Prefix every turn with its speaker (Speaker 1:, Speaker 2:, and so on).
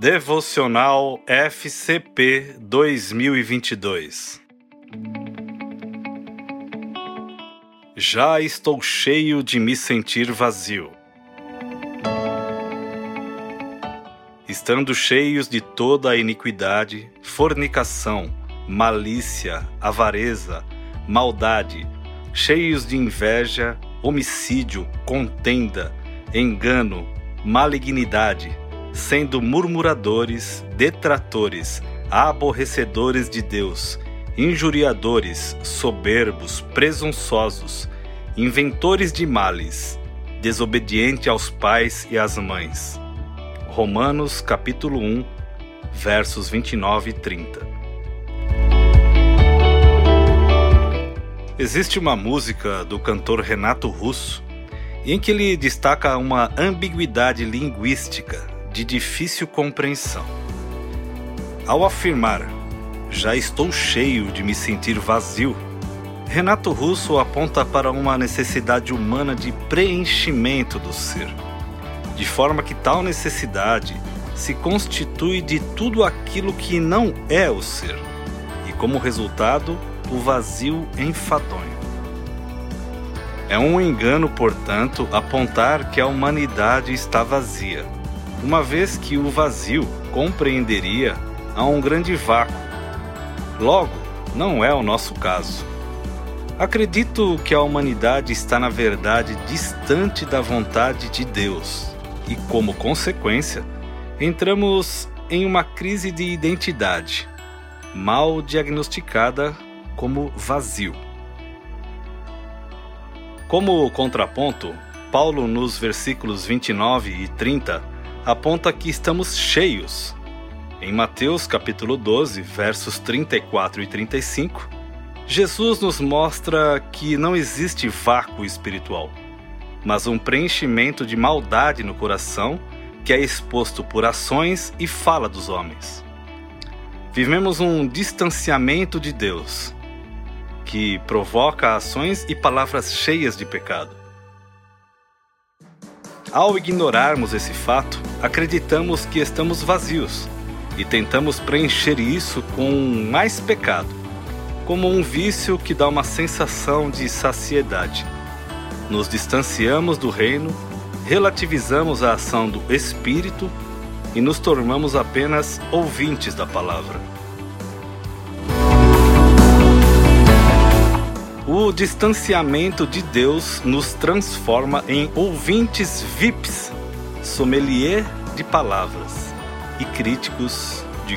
Speaker 1: Devocional FCP 2022 Já estou cheio de me sentir vazio. Estando cheios de toda a iniquidade, fornicação, malícia, avareza, maldade, cheios de inveja, homicídio, contenda, engano, malignidade, sendo murmuradores, detratores, aborrecedores de Deus, injuriadores, soberbos, presunçosos, inventores de males, desobediente aos pais e às mães. Romanos capítulo 1, versos 29 e 30. Existe uma música do cantor Renato Russo em que ele destaca uma ambiguidade linguística de difícil compreensão. Ao afirmar, já estou cheio de me sentir vazio, Renato Russo aponta para uma necessidade humana de preenchimento do ser, de forma que tal necessidade se constitui de tudo aquilo que não é o ser, e como resultado, o vazio enfadonho. É um engano, portanto, apontar que a humanidade está vazia, uma vez que o vazio compreenderia a um grande vácuo. Logo, não é o nosso caso. Acredito que a humanidade está, na verdade, distante da vontade de Deus e, como consequência, entramos em uma crise de identidade, mal diagnosticada como vazio. Como contraponto, Paulo, nos versículos 29 e 30, aponta que estamos cheios. Em Mateus capítulo 12, versos 34 e 35, Jesus nos mostra que não existe vácuo espiritual, mas um preenchimento de maldade no coração que é exposto por ações e fala dos homens. Vivemos um distanciamento de Deus, que provoca ações e palavras cheias de pecado. Ao ignorarmos esse fato, acreditamos que estamos vazios e tentamos preencher isso com mais pecado, como um vício que dá uma sensação de saciedade. Nos distanciamos do reino, relativizamos a ação do Espírito e nos tornamos apenas ouvintes da palavra. O distanciamento de Deus nos transforma em ouvintes VIPs, sommelier de palavras e críticos de